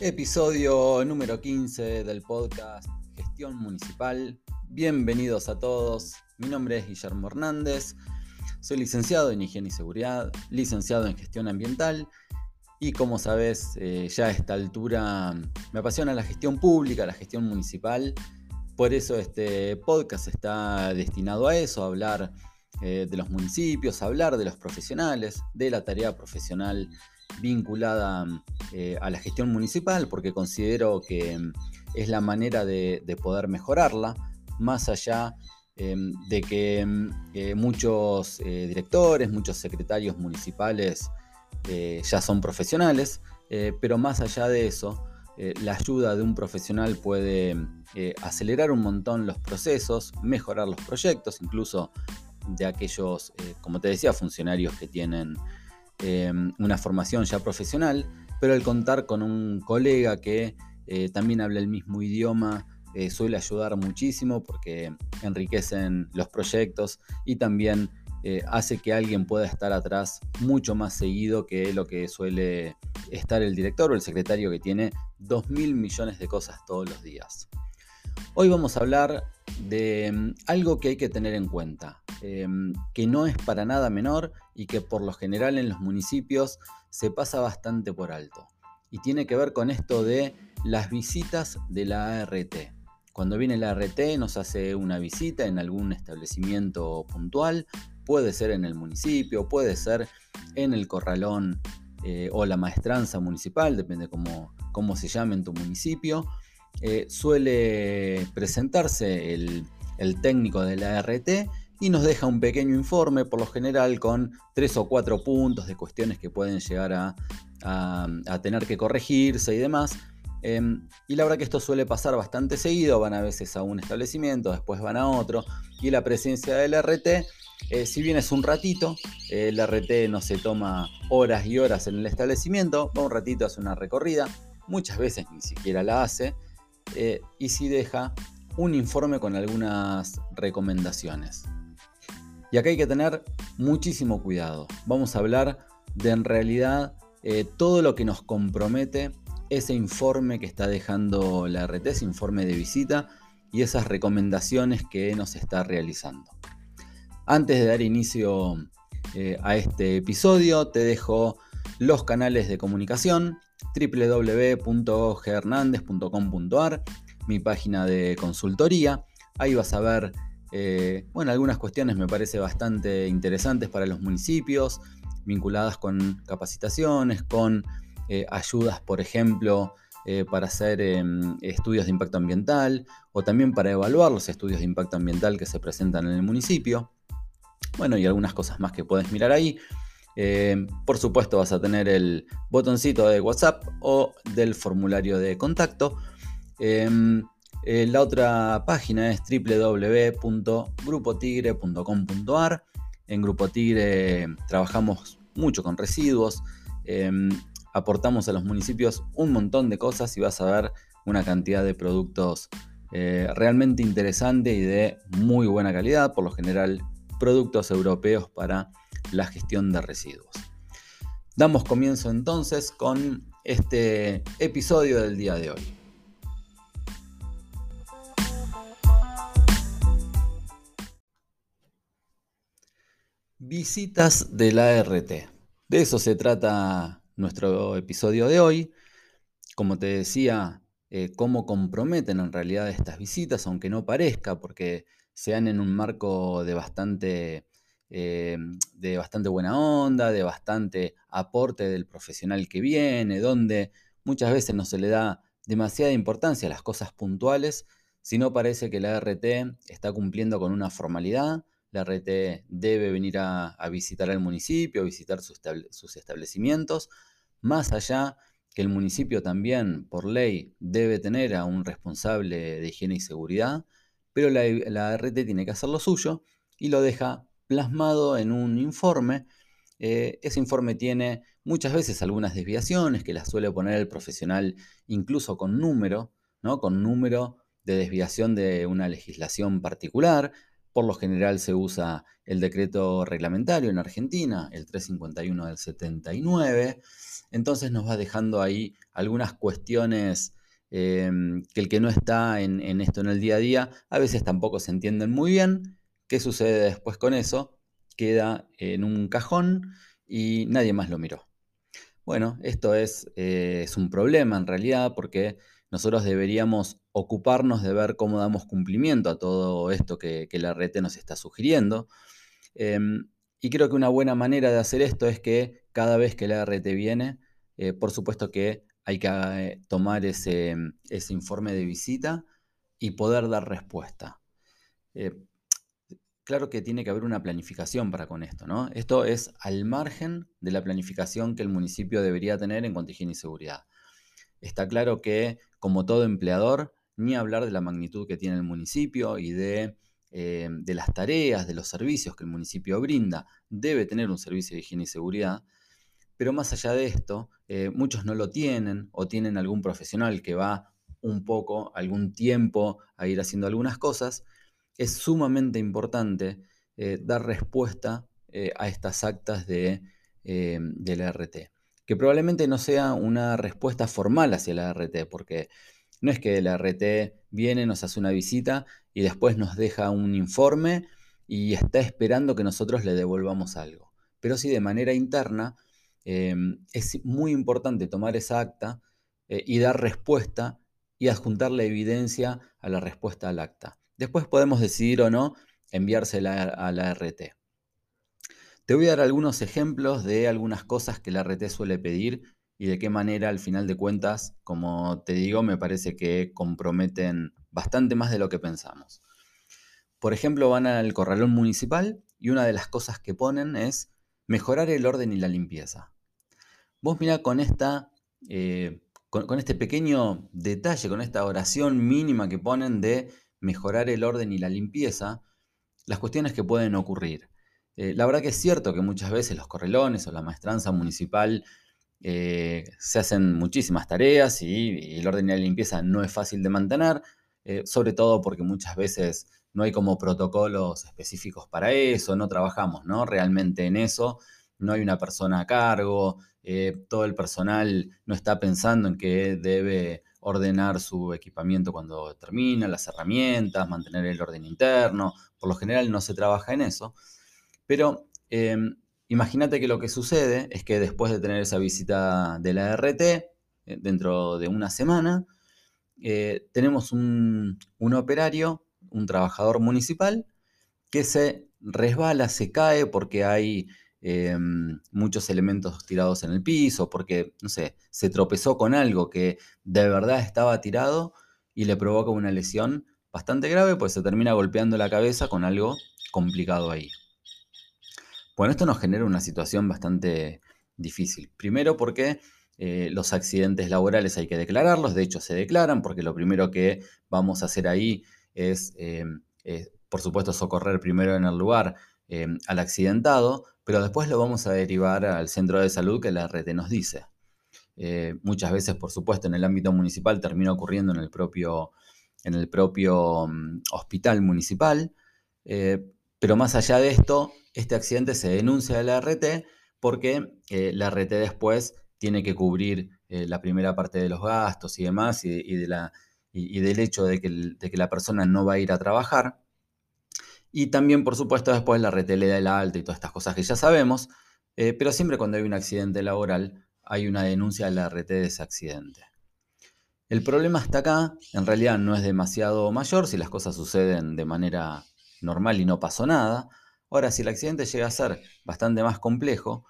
Episodio número 15 del podcast Gestión Municipal. Bienvenidos a todos. Mi nombre es Guillermo Hernández. Soy licenciado en Higiene y Seguridad, licenciado en Gestión Ambiental y como sabes, eh, ya a esta altura me apasiona la gestión pública, la gestión municipal. Por eso este podcast está destinado a eso, a hablar eh, de los municipios, a hablar de los profesionales, de la tarea profesional vinculada eh, a la gestión municipal porque considero que mm, es la manera de, poder mejorarla, más allá em, de que mm, eh, muchos eh, directores, muchos secretarios municipales ya son profesionales, pero más allá de eso, la ayuda de un profesional puede acelerar un montón los procesos, mejorar los proyectos, incluso de aquellos, como te decía, funcionarios que tienen Em, una formación ya profesional, pero el contar con un colega que eh, también habla el mismo idioma eh, suele ayudar muchísimo porque enriquecen los proyectos y también eh, hace que alguien pueda estar atrás mucho más seguido que lo que suele estar el director o el secretario que tiene 2 mil millones de cosas todos los días. Hoy vamos a hablar de em, algo que hay que tener en cuenta, em, que no es para nada menor y que por lo general en los municipios se pasa bastante por alto. Y tiene que ver con esto de las visitas de la ART. Cuando viene la ART nos hace una visita en algún establecimiento puntual, puede ser en el municipio, puede ser en el corralón eh, o la maestranza municipal, depende cómo, cómo se llame en tu municipio. Eh, suele presentarse el, técnico de la RT y nos deja un pequeño informe, por lo general con tres o cuatro puntos de cuestiones que pueden llegar a, tener que corregirse y demás. Em, y la verdad que esto suele pasar bastante seguido, van a veces a un establecimiento, después van a otro, y la presencia del RT, eh, si bien es un ratito, el RT no se toma horas y horas en el establecimiento, va un ratito, hace una recorrida, muchas veces ni siquiera la hace, eh, y si deja un informe con algunas recomendaciones. Y acá hay que tener muchísimo cuidado. Vamos a hablar de en realidad eh, todo lo que nos compromete ese informe que está dejando la RT, ese informe de visita y esas recomendaciones que nos está realizando. Antes de dar inicio eh, a este episodio, te dejo los canales de comunicación www.gernandez.com.ar, mi página de consultoría. Ahí vas a ver, eh, bueno, algunas cuestiones me parece bastante interesantes para los municipios, vinculadas con capacitaciones, con eh, ayudas, por ejemplo, eh, para hacer em, estudios de impacto ambiental o también para evaluar los estudios de impacto ambiental que se presentan en el municipio. Bueno, y algunas cosas más que puedes mirar ahí. Por supuesto vas a tener el botoncito de WhatsApp o del formulario de contacto. Eh, la otra página es www.grupotigre.com.ar. En Grupo Tigre trabajamos mucho con residuos, em, aportamos a los municipios un montón de cosas y vas a ver una cantidad de productos eh, realmente interesante y de muy buena calidad, por lo general productos europeos para la gestión de residuos. Damos comienzo entonces con este episodio del día de hoy. Visitas de la ART. De eso se trata nuestro episodio de hoy. Como te decía, eh, cómo comprometen en realidad estas visitas, aunque no parezca, porque sean en un marco de bastante eh, de bastante buena onda, de bastante aporte del profesional que viene, donde muchas veces no se le da demasiada importancia a las cosas puntuales, sino parece que la RT está cumpliendo con una formalidad, la RT debe venir a, visitar al municipio, a visitar sus, establecimientos, más allá que el municipio también, por ley, debe tener a un responsable de higiene y seguridad, pero la, RT tiene que hacer lo suyo y lo deja plasmado en un informe. Eh, ese informe tiene muchas veces algunas desviaciones que las suele poner el profesional incluso con número, ¿no? con número de desviación de una legislación particular. Por lo general se usa el decreto reglamentario en Argentina, el 351 del 79. Entonces nos va dejando ahí algunas cuestiones em, que el que no está en, esto en el día a día, a veces tampoco se entienden muy bien. ¿Qué sucede después con eso? Queda en un cajón y nadie más lo miró. Bueno, esto es, eh, es un problema en realidad porque nosotros deberíamos ocuparnos de ver cómo damos cumplimiento a todo esto que, la RT nos está sugiriendo. Em, y creo que una buena manera de hacer esto es que cada vez que la RT viene, eh, por supuesto que hay que eh, tomar ese, ese, informe de visita y poder dar respuesta claro que tiene que haber una planificación para con esto, ¿no? Esto es al margen de la planificación que el municipio debería tener en cuanto a higiene y seguridad. Está claro que, como todo empleador, ni hablar de la magnitud que tiene el municipio y de, eh, las tareas, de los servicios que el municipio brinda, debe tener un servicio de higiene y seguridad. Pero más allá de esto, eh, muchos no lo tienen o tienen algún profesional que va un poco, algún tiempo a ir haciendo algunas cosas es sumamente importante eh, dar respuesta a estas actas de, la RT. Que probablemente no sea una respuesta formal hacia la RT, porque no es que la RT viene, nos hace una visita y después nos deja un informe y está esperando que nosotros le devolvamos algo. Pero sí de manera interna es muy importante tomar esa acta y dar respuesta y adjuntar la evidencia a la respuesta al acta. Después podemos decidir o no enviársela a la RT. Te voy a dar algunos ejemplos de algunas cosas que la RT suele pedir y de qué manera al final de cuentas, como te digo, me parece que comprometen bastante más de lo que pensamos. Por ejemplo, van al corralón municipal y una de las cosas que ponen es mejorar el orden y la limpieza. Vos mira con esta, eh, con este pequeño detalle, con esta oración mínima que ponen de mejorar el orden y la limpieza, las cuestiones que pueden ocurrir. Eh, la verdad que es cierto que muchas veces los correlones o la maestranza municipal eh, se hacen muchísimas tareas y, el orden y la limpieza no es fácil de mantener, eh, sobre todo porque muchas veces no hay como protocolos específicos para eso, no trabajamos ¿no? realmente en eso, no hay una persona a cargo, todo el personal no está pensando en que debe ordenar su equipamiento cuando termina, las herramientas, mantener el orden interno. Por lo general no se trabaja en eso. Pero em, imagínate que lo que sucede es que después de tener esa visita de la RT, eh, dentro de una semana, eh, tenemos un, un operario, un trabajador municipal, que se resbala, se cae porque hay Em, muchos elementos tirados en el piso, porque, no sé, se tropezó con algo que de verdad estaba tirado y le provoca una lesión bastante grave, pues se termina golpeando la cabeza con algo complicado ahí. Bueno, esto nos genera una situación bastante difícil. Primero porque eh, los accidentes laborales hay que declararlos, de hecho se declaran, porque lo primero que vamos a hacer ahí es, em, por supuesto, socorrer primero en el lugar em, al accidentado, pero después lo vamos a derivar al centro de salud que la RT nos dice. Eh, muchas veces, por supuesto, en el ámbito municipal termina ocurriendo en el propio, en el propio mm, hospital municipal, eh, pero más allá de esto, este accidente se denuncia a la RT porque eh, la RT después tiene que cubrir la primera parte de los gastos y demás y, de la, y del hecho de que, de que la persona no va a ir a trabajar. Y también, por supuesto, después la RT le da el alta y todas estas cosas que ya sabemos, eh, pero siempre cuando hay un accidente laboral hay una denuncia de la RT de ese accidente. El problema hasta acá, en realidad no es demasiado mayor si las cosas suceden de manera normal y no pasó nada. Ahora, si el accidente llega a ser bastante más complejo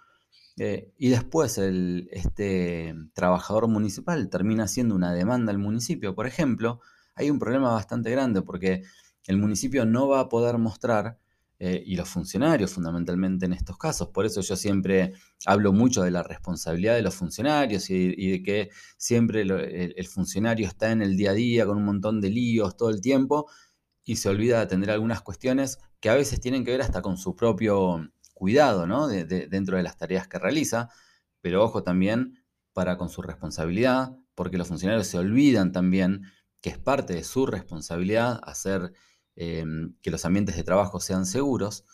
eh, y después el, este trabajador municipal termina haciendo una demanda al municipio, por ejemplo, hay un problema bastante grande porque el municipio no va a poder mostrar, eh, y los funcionarios fundamentalmente en estos casos, por eso yo siempre hablo mucho de la responsabilidad de los funcionarios y, de que siempre el, funcionario está en el día a día con un montón de líos todo el tiempo y se olvida de atender algunas cuestiones que a veces tienen que ver hasta con su propio cuidado, ¿no? dentro de las tareas que realiza, pero ojo también para con su responsabilidad, porque los funcionarios se olvidan también que es parte de su responsabilidad hacer em, que los ambientes de trabajo sean seguros,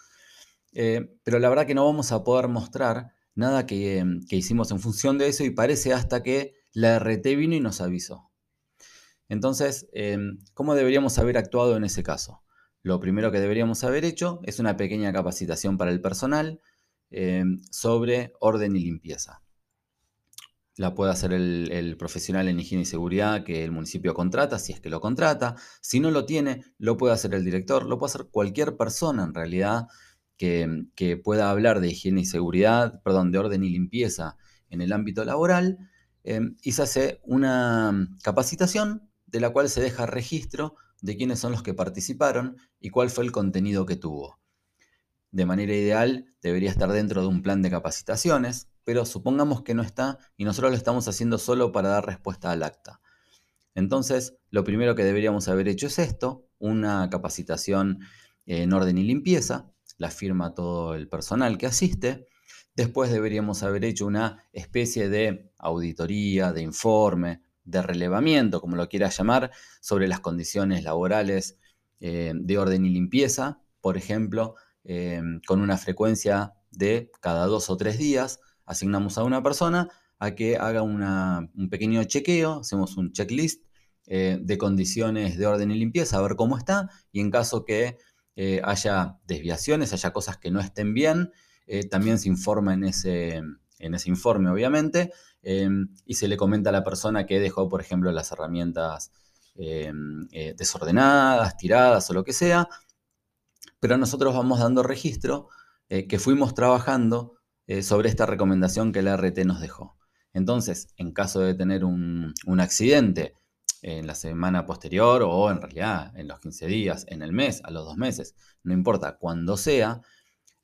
eh, pero la verdad que no vamos a poder mostrar nada que, que hicimos en función de eso y parece hasta que la RT vino y nos avisó. Entonces, em, ¿cómo deberíamos haber actuado en ese caso? Lo primero que deberíamos haber hecho es una pequeña capacitación para el personal sobre orden y limpieza la puede hacer el, profesional en higiene y seguridad que el municipio contrata, si es que lo contrata. Si no lo tiene, lo puede hacer el director, lo puede hacer cualquier persona en realidad que, pueda hablar de higiene y seguridad, perdón, de orden y limpieza en el ámbito laboral. Em, y se hace una capacitación de la cual se deja registro de quiénes son los que participaron y cuál fue el contenido que tuvo. De manera ideal, debería estar dentro de un plan de capacitaciones, pero supongamos que no está y nosotros lo estamos haciendo solo para dar respuesta al acta. Entonces, lo primero que deberíamos haber hecho es esto, una capacitación en orden y limpieza, la firma todo el personal que asiste. Después deberíamos haber hecho una especie de auditoría, de informe, de relevamiento, como lo quieras llamar, sobre las condiciones laborales eh, de orden y limpieza, por ejemplo, eh, con una frecuencia de cada dos o tres días, asignamos a una persona a que haga un pequeño chequeo, hacemos un checklist eh, de condiciones de orden y limpieza, a ver cómo está, y en caso que haya desviaciones, haya cosas que no estén bien, también se informa en ese, en ese informe, obviamente, y se le comenta a la persona que dejó, por ejemplo, las herramientas desordenadas, tiradas o lo que sea, pero nosotros vamos dando registro que fuimos trabajando eh, sobre esta recomendación que la RT nos dejó. Entonces, en caso de tener un, accidente en la semana posterior o en realidad en los 15 días, en el mes, a los dos meses, no importa cuándo sea,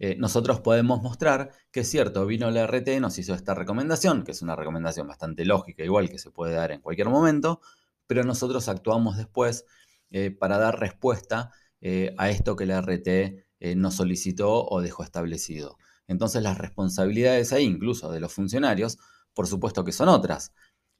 eh, nosotros podemos mostrar que es cierto, vino la RT, nos hizo esta recomendación, que es una recomendación bastante lógica, igual que se puede dar en cualquier momento, pero nosotros actuamos después eh, para dar respuesta a esto que la RT nos solicitó o dejó establecido. Entonces las responsabilidades ahí, incluso de los funcionarios, por supuesto que son otras,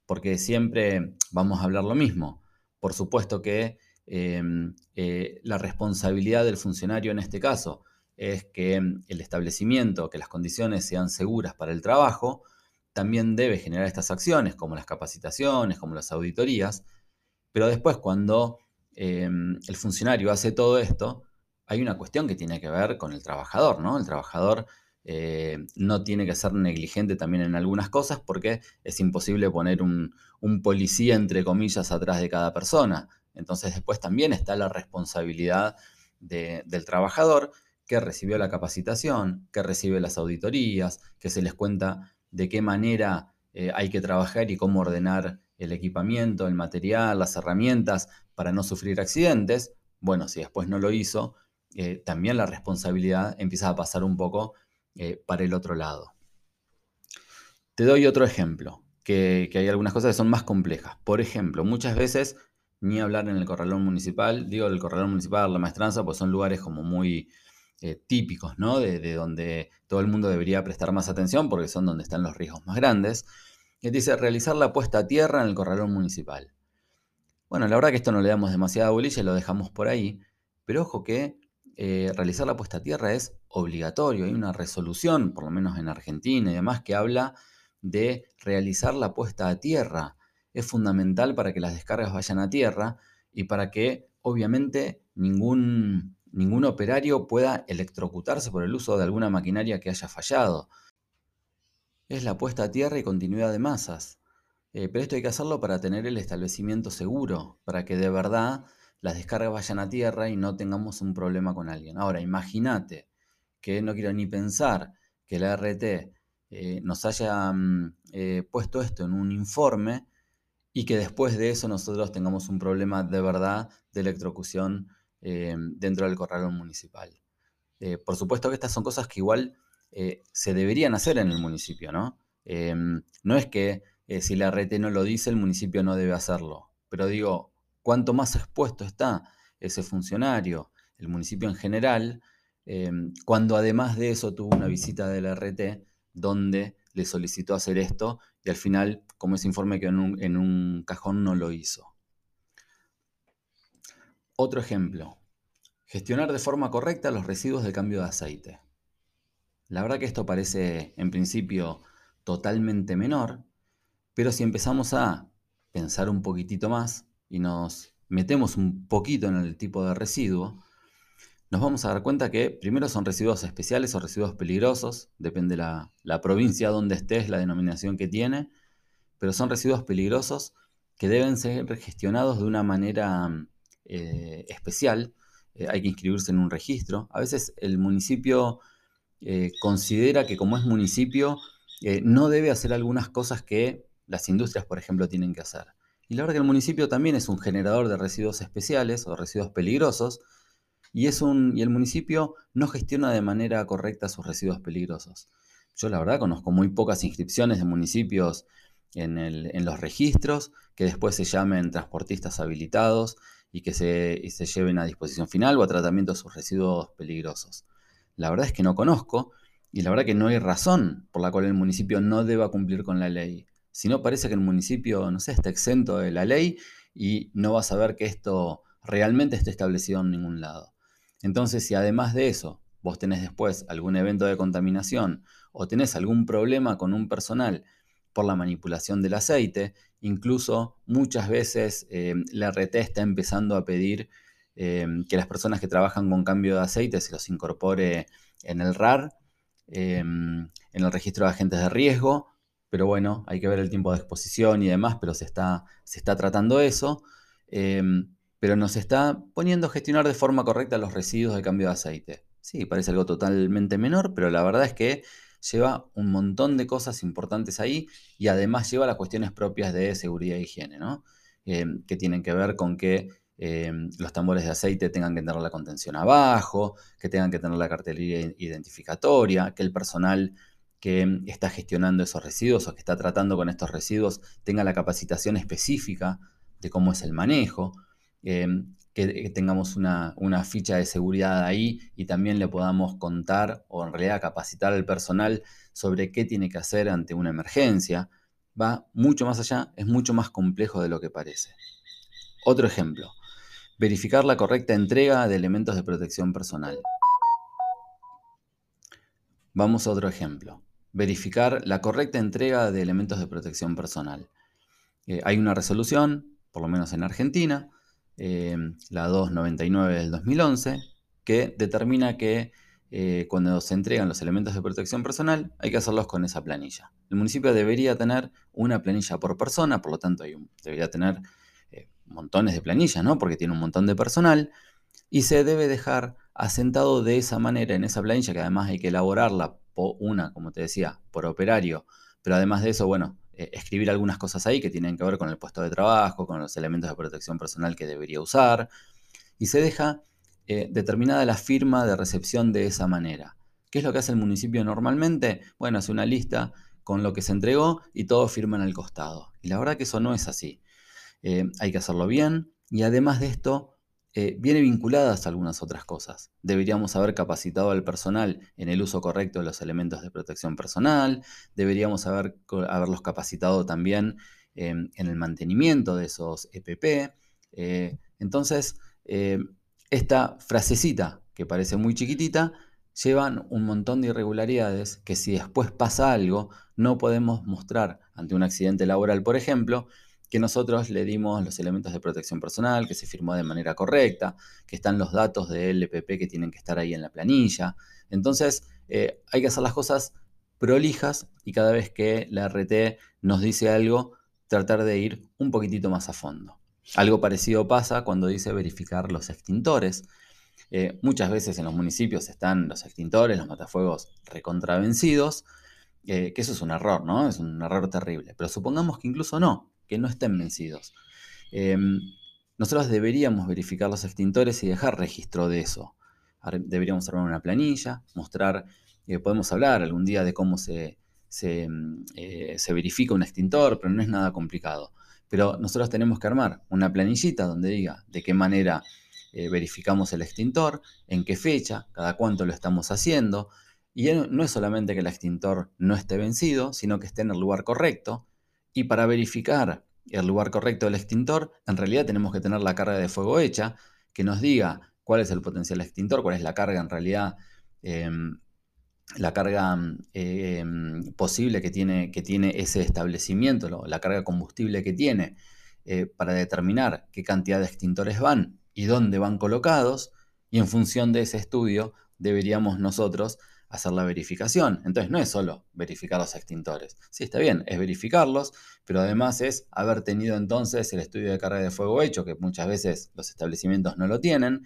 porque siempre vamos a hablar lo mismo. Por supuesto que em, eh, la responsabilidad del funcionario en este caso es que em, el establecimiento, que las condiciones sean seguras para el trabajo, también debe generar estas acciones, como las capacitaciones, como las auditorías, pero después cuando em, el funcionario hace todo esto, hay una cuestión que tiene que ver con el trabajador, ¿no? El trabajador eh, no tiene que ser negligente también en algunas cosas porque es imposible poner un, policía, entre comillas, atrás de cada persona. Entonces después también está la responsabilidad del trabajador que recibió la capacitación, que recibe las auditorías, que se les cuenta de qué manera eh, hay que trabajar y cómo ordenar el equipamiento, el material, las herramientas para no sufrir accidentes. Bueno, si después no lo hizo, eh, también la responsabilidad empieza a pasar un poco eh, para el otro lado. Te doy otro ejemplo, que, hay algunas cosas que son más complejas. Por ejemplo, muchas veces ni hablar en el corralón municipal, digo el corralón municipal, la maestranza, pues son lugares como muy eh, típicos, ¿no? De, donde todo el mundo debería prestar más atención porque son donde están los riesgos más grandes. Y dice, realizar la puesta a tierra en el corralón municipal. Bueno, la verdad que esto no le damos demasiada bolilla, lo dejamos por ahí, pero ojo que eh, realizar la puesta a tierra es obligatorio. Hay una resolución, por lo menos en Argentina y demás, que habla de realizar la puesta a tierra. Es fundamental para que las descargas vayan a tierra y para que, obviamente, ningún, ningún operario pueda electrocutarse por el uso de alguna maquinaria que haya fallado. Es la puesta a tierra y continuidad de masas. Eh, pero esto hay que hacerlo para tener el establecimiento seguro, para que de verdad las descargas vayan a tierra y no tengamos un problema con alguien. Ahora, imagínate que no quiero ni pensar que la RT eh, nos haya mm, eh, puesto esto en un informe y que después de eso nosotros tengamos un problema de verdad de electrocución eh, dentro del corralón municipal. por supuesto que estas son cosas que igual se deberían hacer en el municipio, ¿no? no es que si la RT no lo dice, el municipio no debe hacerlo, pero digo, cuanto más expuesto está ese funcionario, el municipio en general, cuando además de eso tuvo una visita del RT donde le solicitó hacer esto y al final, como ese informe quedó en un, cajón, no lo hizo. Otro ejemplo, Gestionar de forma correcta los residuos de cambio de aceite. La verdad que esto parece en principio totalmente menor, pero si empezamos a pensar un poquitito más y nos metemos un poquito en el tipo de residuo, nos vamos a dar cuenta que primero son residuos especiales o residuos peligrosos, depende la, la provincia donde estés, la denominación que tiene, pero son residuos peligrosos que deben ser gestionados de una manera eh, especial eh, hay que inscribirse en un registro. A veces el municipio eh, considera que como es municipio, no debe hacer algunas cosas que las industrias, por ejemplo, tienen que hacer. Y la verdad que el municipio también es un generador de residuos especiales o residuos peligrosos, y, es un, y el municipio no gestiona de manera correcta sus residuos peligrosos. Yo la verdad conozco muy pocas inscripciones de municipios en, en los registros que después se llamen transportistas habilitados y que se, se lleven a disposición final o a tratamiento de sus residuos peligrosos. La verdad es que no conozco y la verdad que no hay razón por la cual el municipio no deba cumplir con la ley. Si no, parece que el municipio, no sé, está exento de la ley y no va a saber que esto realmente esté establecido en ningún lado. Entonces, si además de eso vos tenés después algún evento de contaminación o tenés algún problema con un personal por la manipulación del aceite. Incluso muchas veces eh, la RT está empezando a pedir eh, que las personas que trabajan con cambio de aceite se los incorpore en el RAR, eh, en el registro de agentes de riesgo. Pero bueno, hay que ver el tiempo de exposición y demás, pero se está, se está tratando eso. pero nos está poniendo a gestionar de forma correcta los residuos de cambio de aceite. Sí, parece algo totalmente menor, pero la verdad es que lleva un montón de cosas importantes ahí y además lleva las cuestiones propias de seguridad e higiene, ¿no? Eh, que tienen que ver con que eh, los tambores de aceite tengan que tener la contención abajo, que tengan que tener la cartelería identificatoria, que el personal que está gestionando esos residuos o que está tratando con estos residuos tenga la capacitación específica de cómo es el manejo. Eh, que, tengamos una, ficha de seguridad ahí y también le podamos contar o en realidad capacitar al personal sobre qué tiene que hacer ante una emergencia. Va mucho más allá, es mucho más complejo de lo que parece. Otro ejemplo, verificar la correcta entrega de elementos de protección personal. Vamos a otro ejemplo, verificar la correcta entrega de elementos de protección personal. Eh, hay una resolución, por lo menos en Argentina, eh, la 299 del 2011, que determina que eh, cuando se entregan los elementos de protección personal hay que hacerlos con esa planilla. El municipio debería tener una planilla por persona, por lo tanto debería tener eh, montones de planillas, ¿no? porque tiene un montón de personal, y se debe dejar asentado de esa manera en esa planilla, que además hay que elaborarla por una, como te decía, por operario, pero además de eso, bueno, escribir algunas cosas ahí que tienen que ver con el puesto de trabajo, con los elementos de protección personal que debería usar, y se deja eh, determinada la firma de recepción de esa manera. ¿Qué es lo que hace el municipio normalmente? Bueno, hace una lista con lo que se entregó y todos firman al costado. Y la verdad que eso no es así. Eh, hay que hacerlo bien y además de esto, eh, viene vinculadas a algunas otras cosas. Deberíamos haber capacitado al personal en el uso correcto de los elementos de protección personal, deberíamos haber, haberlos capacitado también em, en el mantenimiento de esos EPP. Eh, entonces, eh, esta frasecita, que parece muy chiquitita, llevan un montón de irregularidades que si después pasa algo, no podemos mostrar ante un accidente laboral, por ejemplo, que nosotros le dimos los elementos de protección personal, que se firmó de manera correcta, que están los datos del LPP que tienen que estar ahí en la planilla. Entonces, eh, hay que hacer las cosas prolijas y cada vez que la RT nos dice algo, tratar de ir un poquitito más a fondo. Algo parecido pasa cuando dice verificar los extintores. Eh, muchas veces en los municipios están los extintores, los matafuegos recontravencidos, eh, que eso es un error, ¿no? Es un error terrible. Pero supongamos que incluso no, que no estén vencidos. Em, nosotros deberíamos verificar los extintores y dejar registro de eso. Deberíamos armar una planilla, mostrar, eh, podemos hablar algún día de cómo se, em, eh, se, verifica un extintor, pero no es nada complicado. Pero nosotros tenemos que armar una planillita donde diga de qué manera eh, verificamos el extintor, en qué fecha, cada cuánto lo estamos haciendo. Y no es solamente que el extintor no esté vencido, sino que esté en el lugar correcto, y para verificar el lugar correcto del extintor, en realidad tenemos que tener la carga de fuego hecha, que nos diga cuál es el potencial extintor, cuál es la carga en realidad, em, la carga em, posible que tiene, que tiene ese establecimiento, la carga combustible que tiene, eh, para determinar qué cantidad de extintores van y dónde van colocados, y en función de ese estudio deberíamos nosotros hacer la verificación. Entonces no es solo verificar los extintores. Sí, está bien, es verificarlos, pero además es haber tenido entonces el estudio de carga de fuego hecho, que muchas veces los establecimientos no lo tienen,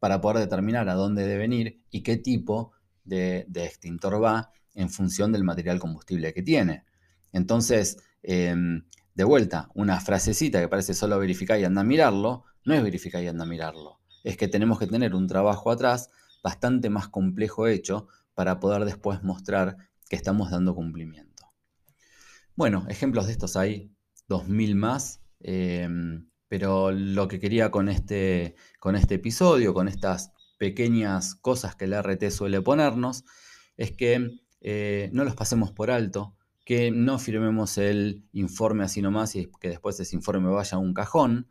para poder determinar a dónde deben ir y qué tipo de, extintor va en función del material combustible que tiene. Entonces, em, de vuelta, una frasecita que parece solo verificar y anda a mirarlo, no es verificar y anda a mirarlo. Es que tenemos que tener un trabajo atrás bastante más complejo hecho para poder después mostrar que estamos dando cumplimiento. Bueno, ejemplos de estos hay 2.000 más, em, pero lo que quería con este, con este episodio, con estas pequeñas cosas que el RT suele ponernos, es que eh, no los pasemos por alto, que no firmemos el informe así nomás y que después ese informe vaya a un cajón.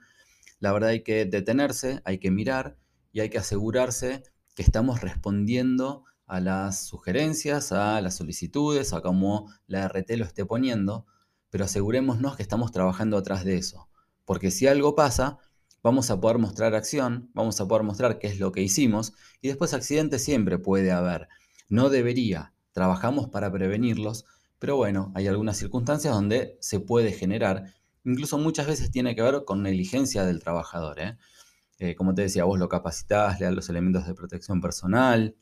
La verdad hay que detenerse, hay que mirar y hay que asegurarse que estamos respondiendo a las sugerencias, a las solicitudes, a cómo la RT lo esté poniendo, pero asegurémonos que estamos trabajando atrás de eso. Porque si algo pasa, vamos a poder mostrar acción, vamos a poder mostrar qué es lo que hicimos y después accidentes siempre puede haber. No debería, trabajamos para prevenirlos, pero bueno, hay algunas circunstancias donde se puede generar. Incluso muchas veces tiene que ver con negligencia del trabajador. ¿eh? Eh, como te decía, vos lo capacitás, le das los elementos de protección personal,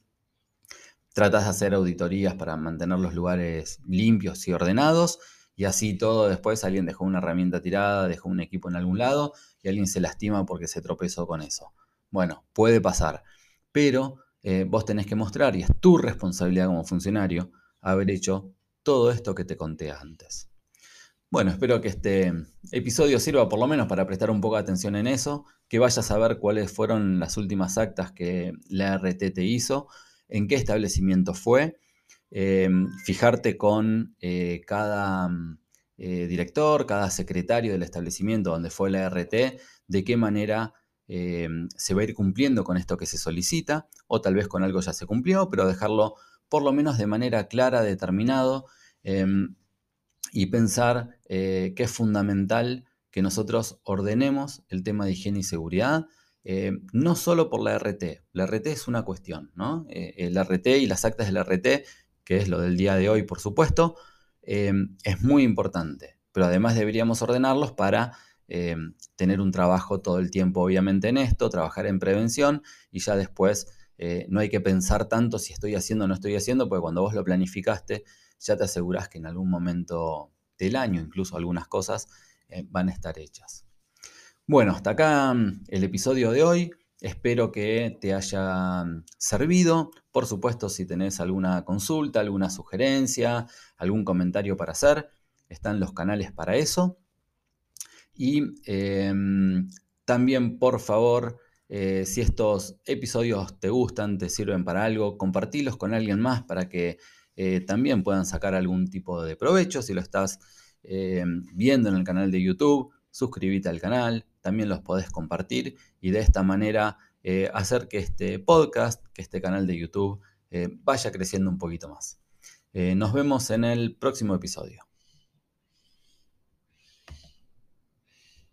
tratas de hacer auditorías para mantener los lugares limpios y ordenados, y así todo después alguien dejó una herramienta tirada, dejó un equipo en algún lado y alguien se lastima porque se tropezó con eso. Bueno, puede pasar, pero eh, vos tenés que mostrar, y es tu responsabilidad como funcionario, haber hecho todo esto que te conté antes. Bueno, espero que este episodio sirva por lo menos para prestar un poco de atención en eso, que vayas a ver cuáles fueron las últimas actas que la RT te hizo, en qué establecimiento fue, em, fijarte con eh, cada eh, director, cada secretario del establecimiento donde fue la RT, de qué manera se va a ir cumpliendo con esto que se solicita, o tal vez con algo ya se cumplió, pero dejarlo por lo menos de manera clara, determinado, em, y pensar eh, que es fundamental que nosotros ordenemos el tema de higiene y seguridad, eh, no solo por la RT, la RT es una cuestión, ¿no? Eh, el RT y las actas del RT, que es lo del día de hoy, por supuesto, es muy importante, pero además deberíamos ordenarlos para tener un trabajo todo el tiempo, obviamente, en esto, trabajar en prevención y ya después no hay que pensar tanto si estoy haciendo o no estoy haciendo, porque cuando vos lo planificaste, ya te aseguras que en algún momento del año, incluso algunas cosas, eh, van a estar hechas. Bueno, hasta acá mm, el episodio de hoy. Espero que te haya mm, servido. Por supuesto, si tenés alguna consulta, alguna sugerencia, algún comentario para hacer, están los canales para eso. Y em, también, por favor, eh, si estos episodios te gustan, te sirven para algo, compartilos con alguien más para que eh, también puedan sacar algún tipo de provecho. Si lo estás eh, viendo en el canal de YouTube, suscríbete al canal, también los podés compartir y de esta manera eh, hacer que este podcast, que este canal de YouTube vaya creciendo un poquito más. nos vemos en el próximo episodio.